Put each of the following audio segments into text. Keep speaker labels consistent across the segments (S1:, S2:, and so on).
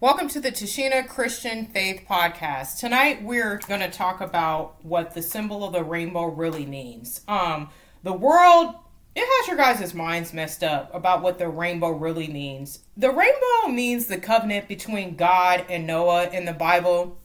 S1: Welcome to the Tashina Christian Faith Podcast. Tonight we're going to talk about what the symbol of the rainbow really means. Um, the world it has your guys' minds messed up about what the rainbow really means. The rainbow means the covenant between God and Noah in the Bible.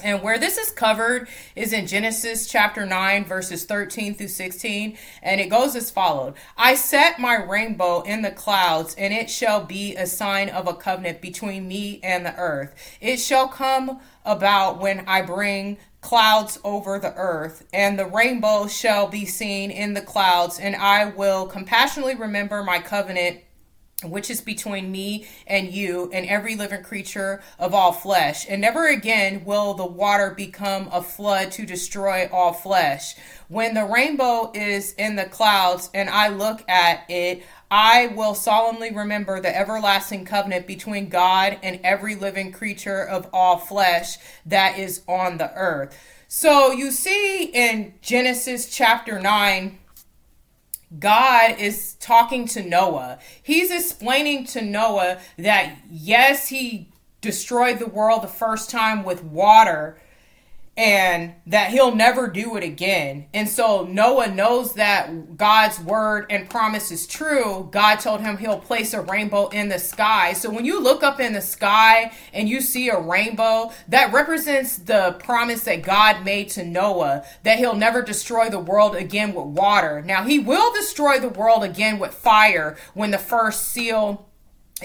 S1: And where this is covered is in Genesis chapter 9, verses 13 through 16. And it goes as followed I set my rainbow in the clouds, and it shall be a sign of a covenant between me and the earth. It shall come about when I bring clouds over the earth, and the rainbow shall be seen in the clouds, and I will compassionately remember my covenant which is between me and you and every living creature of all flesh. And never again will the water become a flood to destroy all flesh. When the rainbow is in the clouds and I look at it, I will solemnly remember the everlasting covenant between God and every living creature of all flesh that is on the earth. So you see in Genesis chapter 9, God is talking to Noah. He's explaining to Noah that yes, he destroyed the world the first time with water, and that he'll never do it again. And so Noah knows that God's word and promise is true. God told him he'll place a rainbow in the sky. So when you look up in the sky and you see a rainbow, that represents the promise that God made to Noah that he'll never destroy the world again with water. Now, he will destroy the world again with fire when the first seal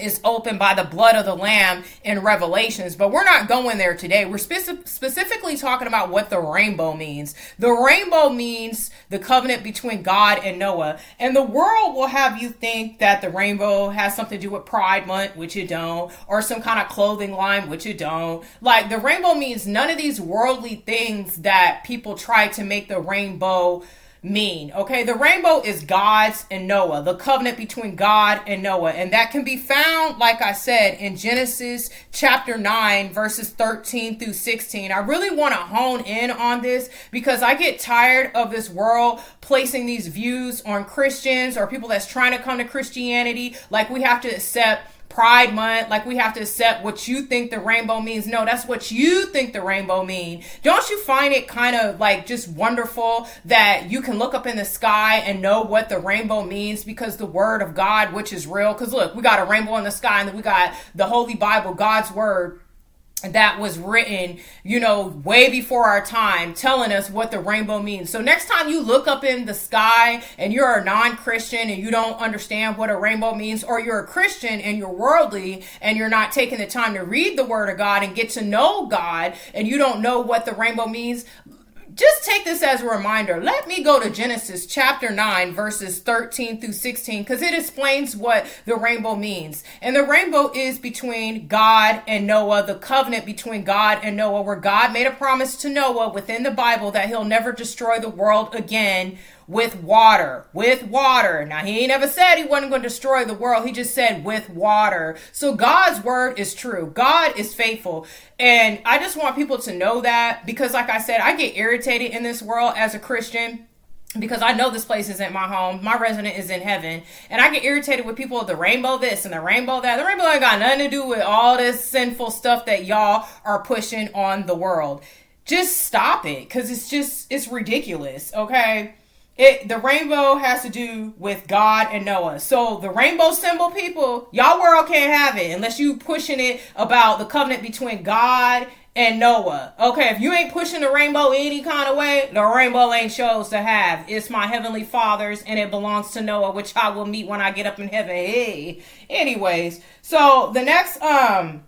S1: is opened by the blood of the lamb in revelations. But we're not going there today. We're speci- specifically talking about what the rainbow means. The rainbow means the covenant between god and noah. And the world will have you think that the rainbow has something to do with pride month which it don't or some kind of clothing line which it don't. Like the rainbow means none of these worldly things that people try to make the rainbow mean. Okay, the rainbow is God's and Noah, the covenant between God and Noah. And that can be found, like I said, in Genesis chapter 9, verses 13 through 16. I really want to hone in on this because I get tired of this world placing these views on Christians or people that's trying to come to Christianity like we have to accept Pride Month, like we have to accept what you think the rainbow means. No, that's what you think the rainbow mean. Don't you find it kind of like just wonderful that you can look up in the sky and know what the rainbow means because the word of God, which is real. Because look, we got a rainbow in the sky and we got the Holy Bible, God's word that was written, you know, way before our time, telling us what the rainbow means. So next time you look up in the sky and you're a non-Christian and you don't understand what a rainbow means, or you're a Christian and you're worldly and you're not taking the time to read the word of God and get to know God and you don't know what the rainbow means, just take this as a reminder. Let me go to Genesis chapter 9, verses 13 through 16, because it explains what the rainbow means. And the rainbow is between God and Noah, the covenant between God and Noah, where God made a promise to Noah within the Bible that he'll never destroy the world again with water, with water. Now, he ain't never said he wasn't going to destroy the world. He just said with water. So God's word is true. God is faithful. And I just want people to know that because, like I said, I get irritated in this world as a Christian because I know this place isn't my home. My resident is in heaven. And I get irritated with people, the rainbow this and the rainbow that. The rainbow ain't got nothing to do with all this sinful stuff that y'all are pushing on the world. Just stop it because it's just, it's ridiculous, okay? It the rainbow has to do with God and Noah. So the rainbow symbol people, y'all world can't have it unless you pushing it about the covenant between God and Noah. Okay, if you ain't pushing the rainbow any kind of way, the rainbow ain't chose to have. It's my heavenly father's and it belongs to Noah, which I will meet when I get up in heaven. Hey. Anyways, so the next um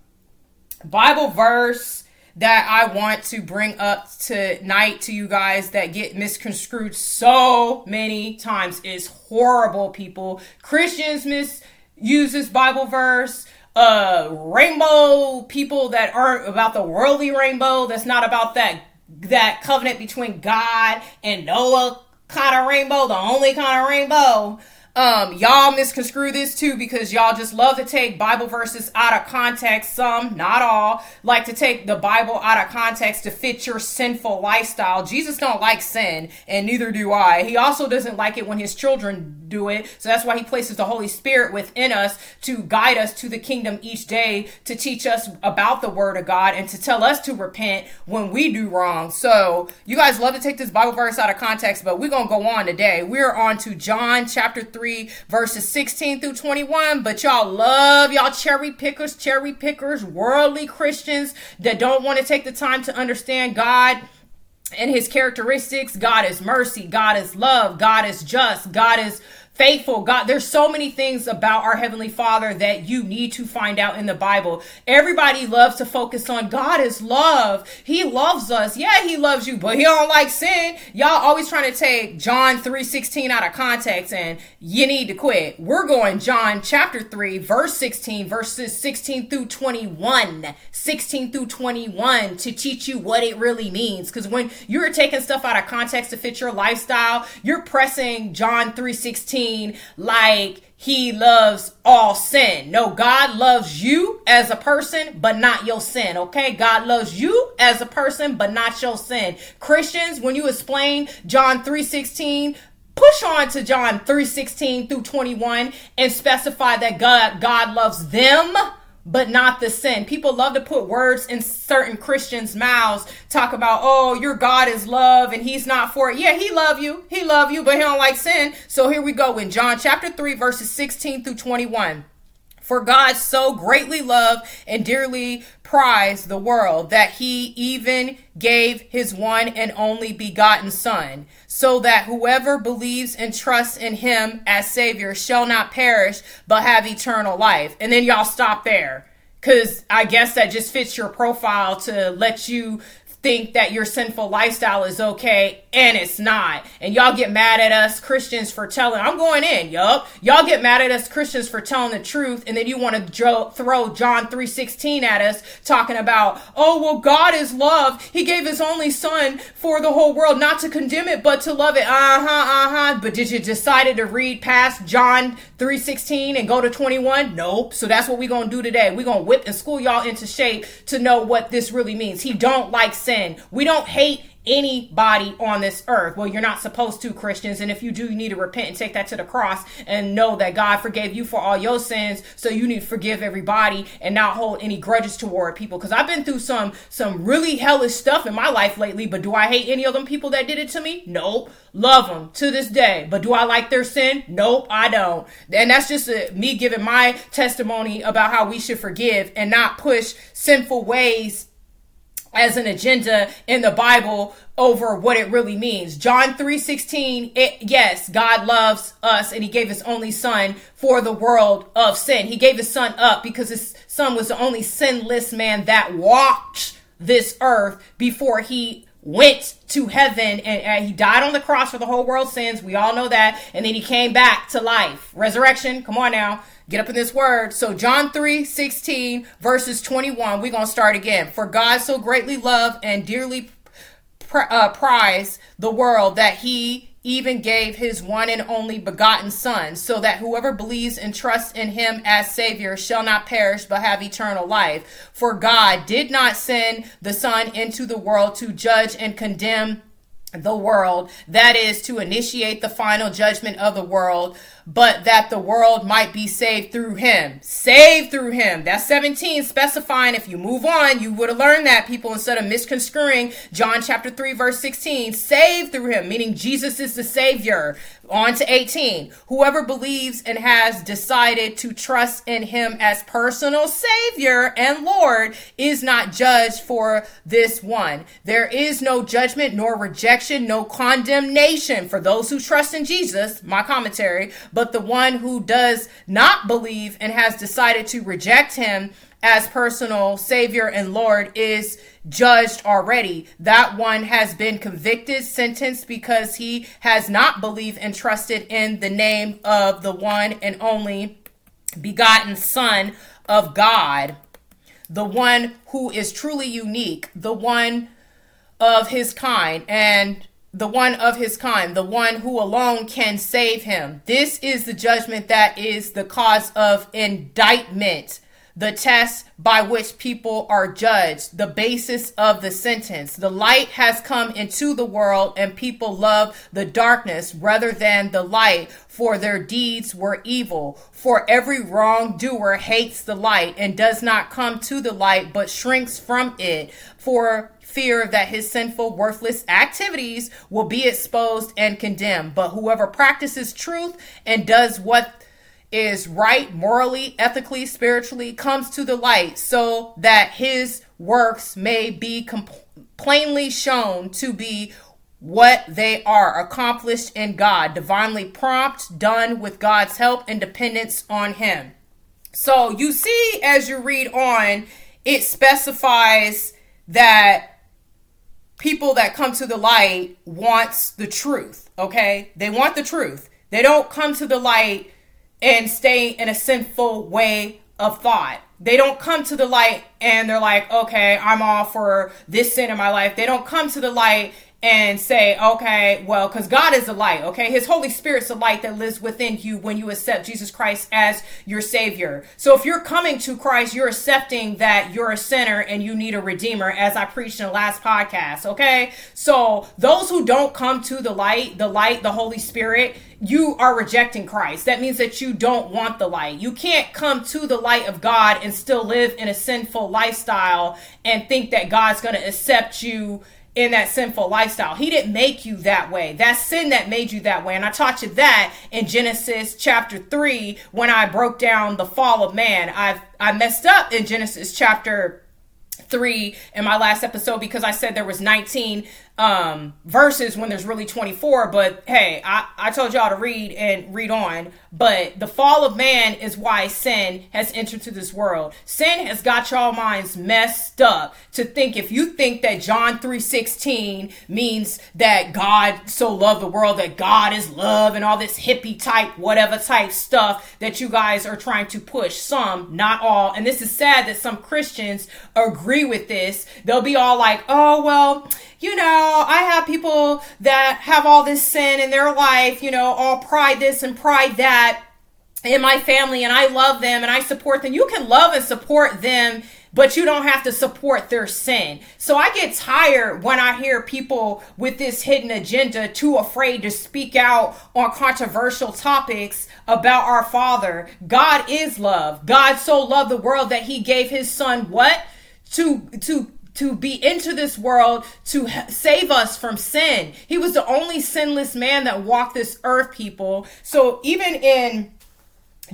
S1: Bible verse that I want to bring up tonight to you guys that get misconstrued so many times is horrible people. Christians misuse this Bible verse. Uh, rainbow people that aren't about the worldly rainbow, that's not about that that covenant between God and Noah kind of rainbow, the only kind of rainbow. Um, y'all misconstrue this too because y'all just love to take Bible verses out of context. Some, not all, like to take the Bible out of context to fit your sinful lifestyle. Jesus don't like sin, and neither do I. He also doesn't like it when his children do it. So that's why he places the Holy Spirit within us to guide us to the kingdom each day, to teach us about the word of God and to tell us to repent when we do wrong. So you guys love to take this Bible verse out of context, but we're going to go on today. We're on to John chapter 3 3, verses 16 through 21. But y'all love y'all cherry pickers, cherry pickers, worldly Christians that don't want to take the time to understand God and his characteristics. God is mercy, God is love, God is just, God is faithful God. There's so many things about our Heavenly Father that you need to find out in the Bible. Everybody loves to focus on God is love. He loves us. Yeah, he loves you, but he don't like sin. Y'all always trying to take John 3:16 out of context and you need to quit. We're going John chapter 3, verse 16, verses 16 through 21. 16 through 21 to teach you what it really means. Because when you're taking stuff out of context to fit your lifestyle, you're pressing John 3:16 mean like he loves all sin. No, God loves you as a person, but not your sin. Okay. God loves you as a person, but not your sin. Christians, when you explain John 3 16, push on to John 3 16 through 21 and specify that God, God loves them but not the sin. People love to put words in certain Christians' mouths, talk about, oh, your God is love and he's not for it. Yeah, he love you. He love you, but he don't like sin. So here we go in John chapter 3, verses 16 through 21. For God so greatly loved and dearly prized the world that he even gave his one and only begotten Son, so that whoever believes and trusts in him as Savior shall not perish, but have eternal life. And then y'all stop there. Because I guess that just fits your profile to let you think that your sinful lifestyle is okay and it's not. And y'all get mad at us Christians for telling, I'm going in, yup. Y'all get mad at us Christians for telling the truth and then you want to throw John 3:16 at us talking about, "Oh, well God is love. He gave his only son for the whole world not to condemn it but to love it." Uh-huh, uh-huh. But did you decided to read past John 3:16 and go to 21? Nope. So that's what we're going to do today. We're going to whip and school y'all into shape to know what this really means. He don't like sin. We don't hate anybody on this earth. Well, you're not supposed to, Christians. And if you do, you need to repent and take that to the cross and know that God forgave you for all your sins. So you need to forgive everybody and not hold any grudges toward people. Because I've been through some some really hellish stuff in my life lately. But do I hate any of them people that did it to me? Nope. Love them to this day. But do I like their sin? Nope, I don't. And that's just a, me giving my testimony about how we should forgive and not push sinful ways as an agenda in the Bible over what it really means. John 3:16, yes, God loves us and he gave his only son for the world of sin. He gave his son up because his son was the only sinless man that walked this earth before he went to heaven and, and, he died on the cross for the whole world's sins. We all know that. And then he came back to life. Resurrection. Come on now. Get up in this word. So John 3, 16 verses 21. We're going to start again. For God so greatly loved and dearly uh, prized the world that he even gave his one and only begotten Son, so that whoever believes and trusts in him as Savior shall not perish but have eternal life. For God did not send the Son into the world to judge and condemn the world, that is, to initiate the final judgment of the world but that the world might be saved through him. Saved through him. That's 17 specifying if you move on, you would have learned that people instead of misconstruing John chapter 3 verse 16, saved through him, meaning Jesus is the savior. On to 18. Whoever believes and has decided to trust in him as personal savior and Lord is not judged for this one. There is no judgment nor rejection, no condemnation for those who trust in Jesus. My commentary but the one who does not believe and has decided to reject him as personal Savior and Lord is judged already. That one has been convicted, sentenced because he has not believed and trusted in the name of the one and only begotten Son of God, the one who is truly unique, the one of his kind. And the one of his kind, the one who alone can save him. This is the judgment that is the cause of indictment, the test by which people are judged, the basis of the sentence. The light has come into the world, and people love the darkness rather than the light, for their deeds were evil. For every wrongdoer hates the light and does not come to the light, but shrinks from it. For fear that his sinful, worthless activities will be exposed and condemned. But whoever practices truth and does what is right morally, ethically, spiritually comes to the light so that his works may be plainly shown to be what they are accomplished in God, divinely prompt, done with God's help and dependence on Him. So you see, as you read on, it specifies that people that come to the light wants the truth, okay? They want the truth. They don't come to the light and stay in a sinful way of thought. They don't come to the light and they're like, okay, I'm all for this sin in my life. They don't come to the light and say, okay, well, because God is a light, okay? His Holy Spirit's a light that lives within you when you accept Jesus Christ as your Savior. So if you're coming to Christ, you're accepting that you're a sinner and you need a Redeemer, as I preached in the last podcast, okay? So those who don't come to the light, the light, the Holy Spirit, you are rejecting Christ. That means that you don't want the light. You can't come to the light of God and still live in a sinful lifestyle and think that God's going to accept you in that sinful lifestyle. He didn't make you that way. That's sin that made you that way. And I taught you that in Genesis chapter 3 when I broke down the fall of man. I I messed up in Genesis chapter 3 in my last episode because I said there was 19 um, verses when there's really 24. But hey, I, I told y'all to read and read on. But the fall of man is why sin has entered to this world. Sin has got y'all minds messed up to think if you think that John 3:16 means that God so loved the world that God is love and all this hippie type whatever type stuff that you guys are trying to push. Some, not all. And this is sad that some Christians agree with this. They'll be all like, "Oh, well, you know, I have people that have all this sin in their life, you know, all pride this and pride that in my family, and I love them and I support them. You can love and support them but you don't have to support their sin. So I get tired when I hear people with this hidden agenda too afraid to speak out on controversial topics about our Father. God is love. God so loved the world that he gave his son what? To to to be into this world to save us from sin. He was the only sinless man that walked this earth, people. So even in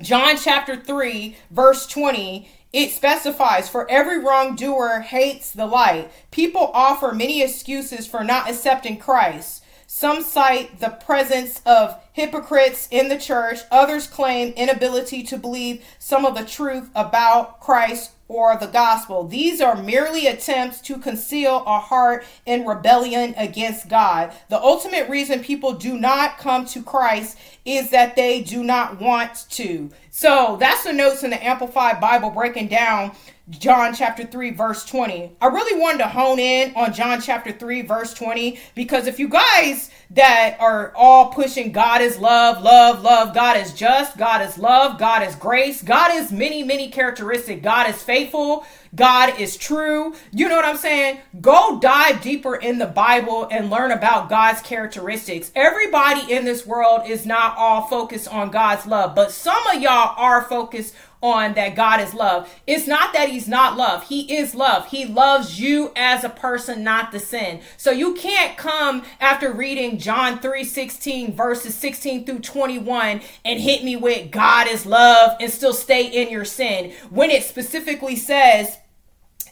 S1: John chapter 3, verse 20, it specifies for every wrongdoer hates the light. People offer many excuses for not accepting Christ. Some cite the presence of hypocrites in the church. Others claim inability to believe some of the truth about Christ or the gospel. These are merely attempts to conceal a heart in rebellion against God. The ultimate reason people do not come to Christ is that they do not want to. So that's the notes in the Amplified Bible breaking down John chapter 3, verse 20. I really wanted to hone in on John chapter 3, verse 20, because if you guys that are all pushing God is love, love, love, God is just, God is love, God is grace, God is many, many characteristics, God is faithful, God is true. You know what I'm saying? Go dive deeper in the Bible and learn about God's characteristics. Everybody in this world is not all focused on God's love, but some of y'all are focused on that God is love. It's not that he's not love. He is love. He loves you as a person, not the sin. So you can't come after reading John 3 16 verses 16 through 21 and hit me with God is love and still stay in your sin when it specifically says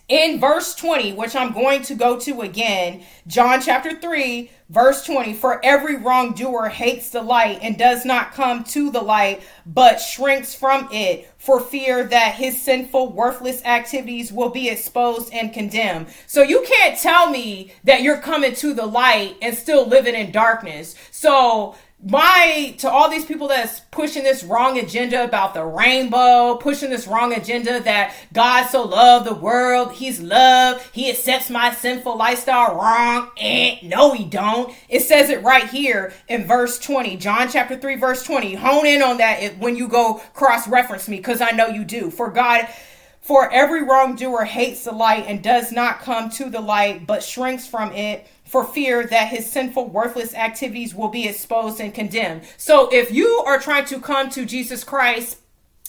S1: in verse 20, which I'm going to go to again, John chapter 3, verse 20 For every wrongdoer hates the light and does not come to the light, but shrinks from it for fear that his sinful, worthless activities will be exposed and condemned. So you can't tell me that you're coming to the light and still living in darkness. So my to all these people that's pushing this wrong agenda about the rainbow, pushing this wrong agenda that God so loved the world, He's love, He accepts my sinful lifestyle. Wrong, and no, He don't. It says it right here in verse 20, John chapter 3, verse 20. Hone in on that when you go cross reference me, because I know you do. For God, for every wrongdoer hates the light and does not come to the light, but shrinks from it for fear that his sinful, worthless activities will be exposed and condemned. So if you are trying to come to Jesus Christ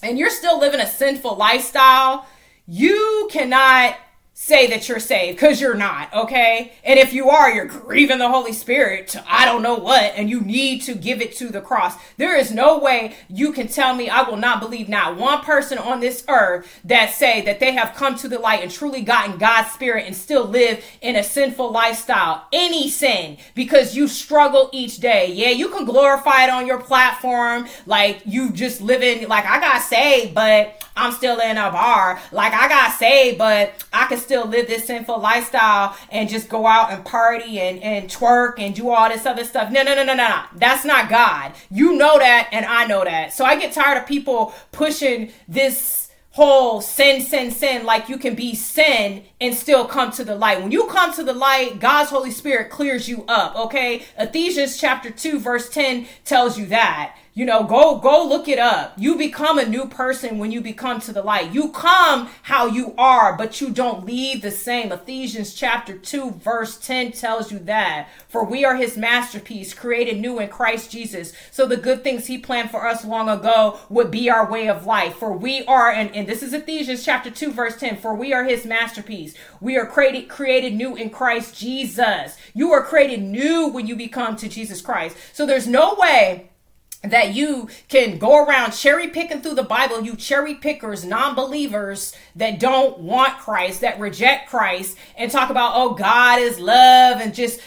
S1: and you're still living a sinful lifestyle, you cannot say that you're saved because you're not, okay? And if you are, you're grieving the Holy Spirit to I don't know what, and you need to give it to the cross. There is no way you can tell me I will not believe not one person on this earth that say that they have come to the light and truly gotten God's spirit and still live in a sinful lifestyle. Any sin, because you struggle each day. Yeah, you can glorify it on your platform, like you just living like I got saved, but I'm still in a bar. Like I got saved, but I can still live this sinful lifestyle and just go out and party and, and twerk and do all this other stuff. No, no, no, no, no, no. That's not God. You know that and I know that. So I get tired of people pushing this whole sin, sin, sin, like you can be sin and still come to the light. When you come to the light, God's Holy Spirit clears you up, okay? Ephesians chapter 2, verse 10 tells you that. You know, go go look it up. You become a new person when you become to the light. You come how you are, but you don't leave the same. Ephesians chapter 2 verse 10 tells you that. For we are his masterpiece, created new in Christ Jesus. So the good things he planned for us long ago would be our way of life. For we are and, and this is Ephesians chapter 2 verse 10, for we are his masterpiece. We are created created new in Christ Jesus. You are created new when you become to Jesus Christ. So there's no way that you can go around cherry picking through the Bible, you cherry pickers, non believers that don't want Christ, that reject Christ, and talk about, oh, God is love and just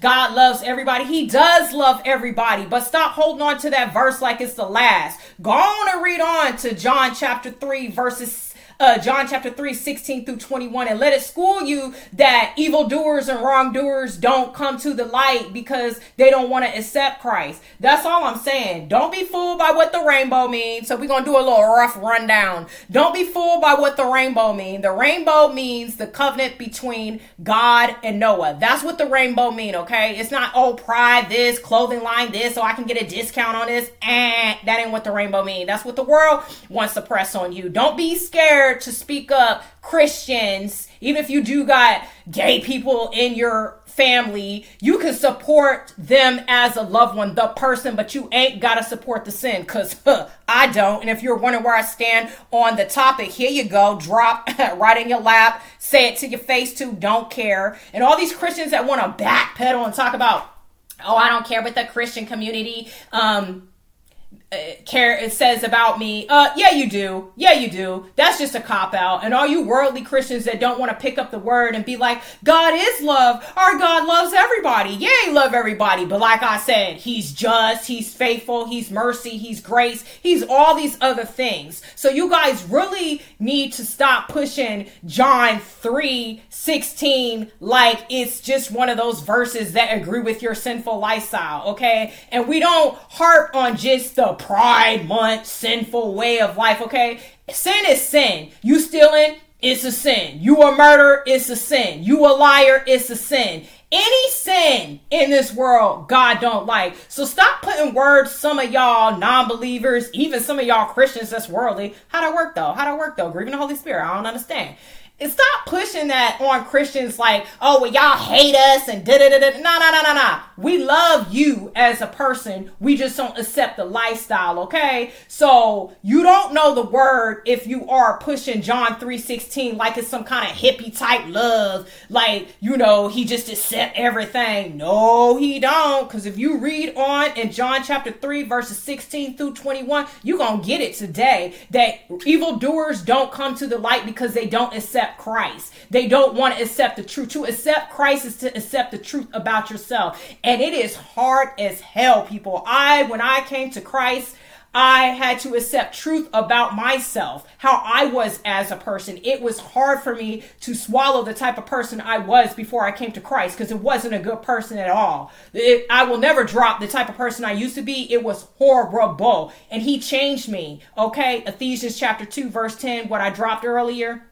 S1: God loves everybody. He does love everybody, but stop holding on to that verse like it's the last. Go on and read on to John chapter 3, verses uh, John chapter 3, 16 through 21, and let it school you that evildoers and wrongdoers don't come to the light because they don't want to accept Christ. That's all I'm saying. Don't be fooled by what the rainbow means. So we're going to do a little rough rundown. Don't be fooled by what the rainbow means. The rainbow means the covenant between God and Noah. That's what the rainbow mean, okay? It's not, oh, pride this, clothing line this, so I can get a discount on this. And eh, that ain't what the rainbow mean. That's what the world wants to press on you. Don't be scared to speak up Christians, even if you do got gay people in your family, you can support them as a loved one, the person, but you ain't got to support the sin because huh, I don't. And if you're wondering where I stand on the topic, here you go. Drop right in your lap, say it to your face too, don't care. And all these Christians that want to backpedal and talk about, oh, I don't care with the Christian community. Um, care it says about me uh yeah you do. Yeah you do. That's just a cop out. And all you worldly christians that don't want to pick up the word and be like god is love. Our god loves everybody. Yeah he love everybody. But like i said he's just he's faithful he's mercy he's grace he's all these other things. So you guys really need to stop pushing john 3 16 like it's just one of those verses that agree with your sinful lifestyle okay? And we don't harp on just the pride month sinful way of life, okay? Sin is sin. You stealing, it's a sin. You a murderer, it's a sin. You a liar, it's a sin. Any sin in this world, God don't like. So stop putting words, some of y'all non-believers, even some of y'all Christians that's worldly. How that work though? How that work though? Grieving the Holy Spirit. I don't understand. Stop pushing that on Christians like, oh, well, y'all hate us and da da da da. No, no, no, no, no. We love you as a person. We just don't accept the lifestyle, okay? So you don't know the word if you are pushing John 3.16 like it's some kind of hippie type love. Like, you know, he just accept everything. No, he don't. Because if you read on in John chapter 3, verses 16 through 21, you going to get it today that evildoers don't come to the light because they don't accept accept Christ. They don't want to accept the truth. To accept Christ is to accept the truth about yourself. And it is hard as hell, people. I, when I came to Christ, I had to accept truth about myself, how I was as a person. It was hard for me to swallow the type of person I was before I came to Christ because it wasn't a good person at all. It, I will never drop the type of person I used to be. It was horrible. And He changed me. Okay. Ephesians chapter 2, verse 10, what I dropped earlier.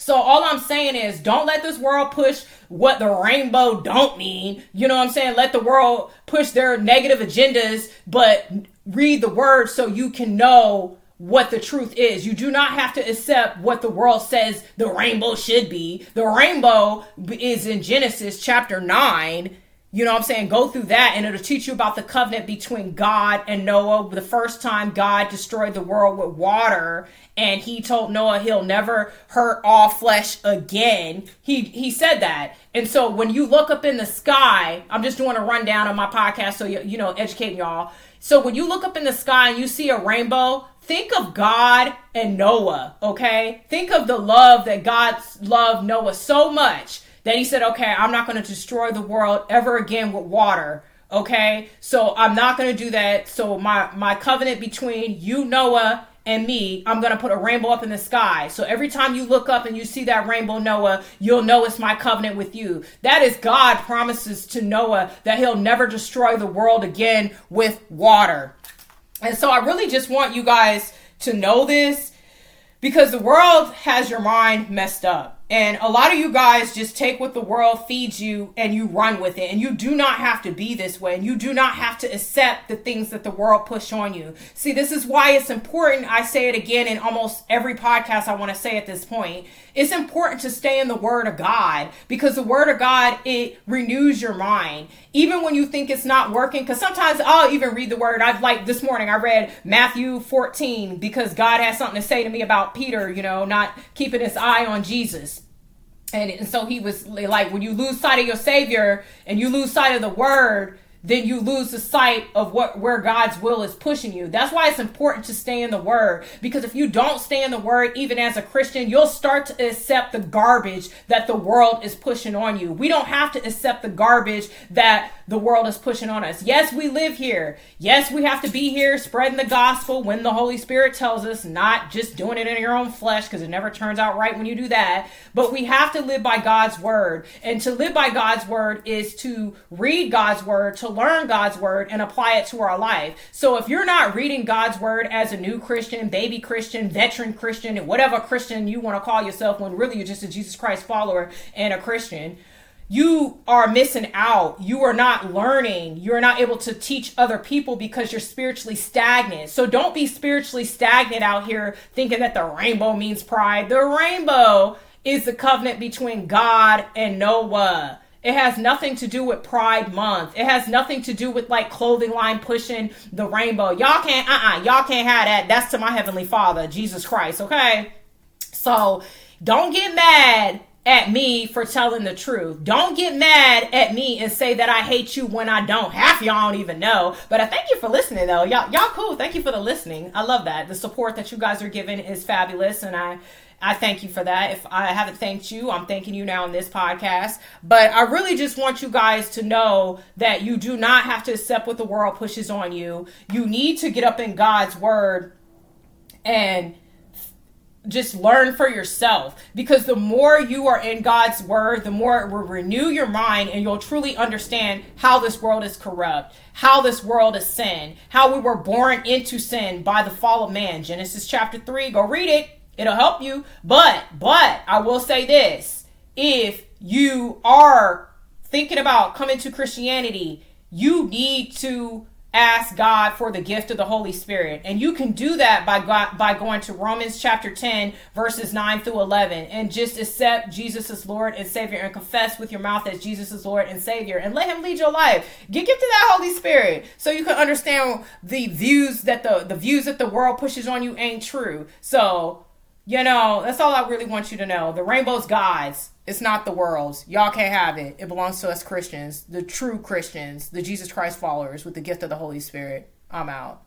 S1: So all I'm saying is don't let this world push what the rainbow don't mean. You know what I'm saying? Let the world push their negative agendas, but read the word so you can know what the truth is. You do not have to accept what the world says the rainbow should be. The rainbow is in Genesis chapter 9 you know what I'm saying? Go through that and it'll teach you about the covenant between God and Noah. The first time God destroyed the world with water and he told Noah he'll never hurt all flesh again. He he said that. And so when you look up in the sky, I'm just doing a rundown on my podcast so you you know educating y'all. So when you look up in the sky and you see a rainbow, think of God and Noah, okay? Think of the love that God loved Noah so much that he said, okay, I'm not going to destroy the world ever again with water. Okay, so I'm not going to do that. So my my covenant between you, Noah, and me, I'm going to put a rainbow up in the sky. So every time you look up and you see that rainbow, Noah, you'll know it's my covenant with you. That is God promises to Noah that he'll never destroy the world again with water. And so I really just want you guys to know this because the world has your mind messed up. And a lot of you guys just take what the world feeds you and you run with it. And you do not have to be this way. And you do not have to accept the things that the world push on you. See, this is why it's important. I say it again in almost every podcast I want to say at this point. It's important to stay in the word of God because the word of God, it renews your mind. Even when you think it's not working, because sometimes I'll even read the word. I've like this morning, I read Matthew 14 because God has something to say to me about Peter, you know, not keeping his eye on Jesus and, and so he was like when you lose sight of your savior and you lose sight of the word then you lose the sight of what where God's will is pushing you. That's why it's important to stay in the word because if you don't stay in the word even as a Christian, you'll start to accept the garbage that the world is pushing on you. We don't have to accept the garbage that the world is pushing on us. Yes, we live here. Yes, we have to be here spreading the gospel when the Holy Spirit tells us, not just doing it in your own flesh because it never turns out right when you do that. But we have to live by God's word. And to live by God's word is to read God's word, to learn God's word and apply it to our life. So if you're not reading God's word as a new Christian, baby Christian, veteran Christian, whatever Christian you want to call yourself when really you're just a Jesus Christ follower and a Christian, you are missing out. You are not learning. You're not able to teach other people because you're spiritually stagnant. So don't be spiritually stagnant out here thinking that the rainbow means pride. The rainbow is the covenant between God and Noah. It has nothing to do with Pride Month. It has nothing to do with like clothing line pushing the rainbow. Y'all can't, uh uh-uh, uh, y'all can't have that. That's to my Heavenly Father, Jesus Christ, okay? So don't get mad at me for telling the truth. Don't get mad at me and say that I hate you when I don't. Half y'all don't even know. But I thank you for listening though. Y'all y'all cool. Thank you for the listening. I love that. The support that you guys are giving is fabulous and I I thank you for that. If I haven't thanked you, I'm thanking you now on this podcast. But I really just want you guys to know that you do not have to accept what the world pushes on you. You need to get up in God's word and just learn for yourself because the more you are in God's word, the more it will renew your mind and you'll truly understand how this world is corrupt, how this world is sin, how we were born into sin by the fall of man. Genesis chapter 3, go read it. It'll help you. But, but I will say this if you are thinking about coming to Christianity, you need to ask God for the gift of the Holy Spirit. And you can do that by God, by going to Romans chapter 10 verses 9 through 11 and just accept Jesus as Lord and Savior and confess with your mouth that Jesus is Lord and Savior and let him lead your life. Get gift to that Holy Spirit so you can understand the views that the the views that the world pushes on you ain't true. So you know, that's all I really want you to know. The rainbow's God's. It's not the world's. Y'all can't have it. It belongs to us Christians, the true Christians, the Jesus Christ followers with the gift of the Holy Spirit. I'm out.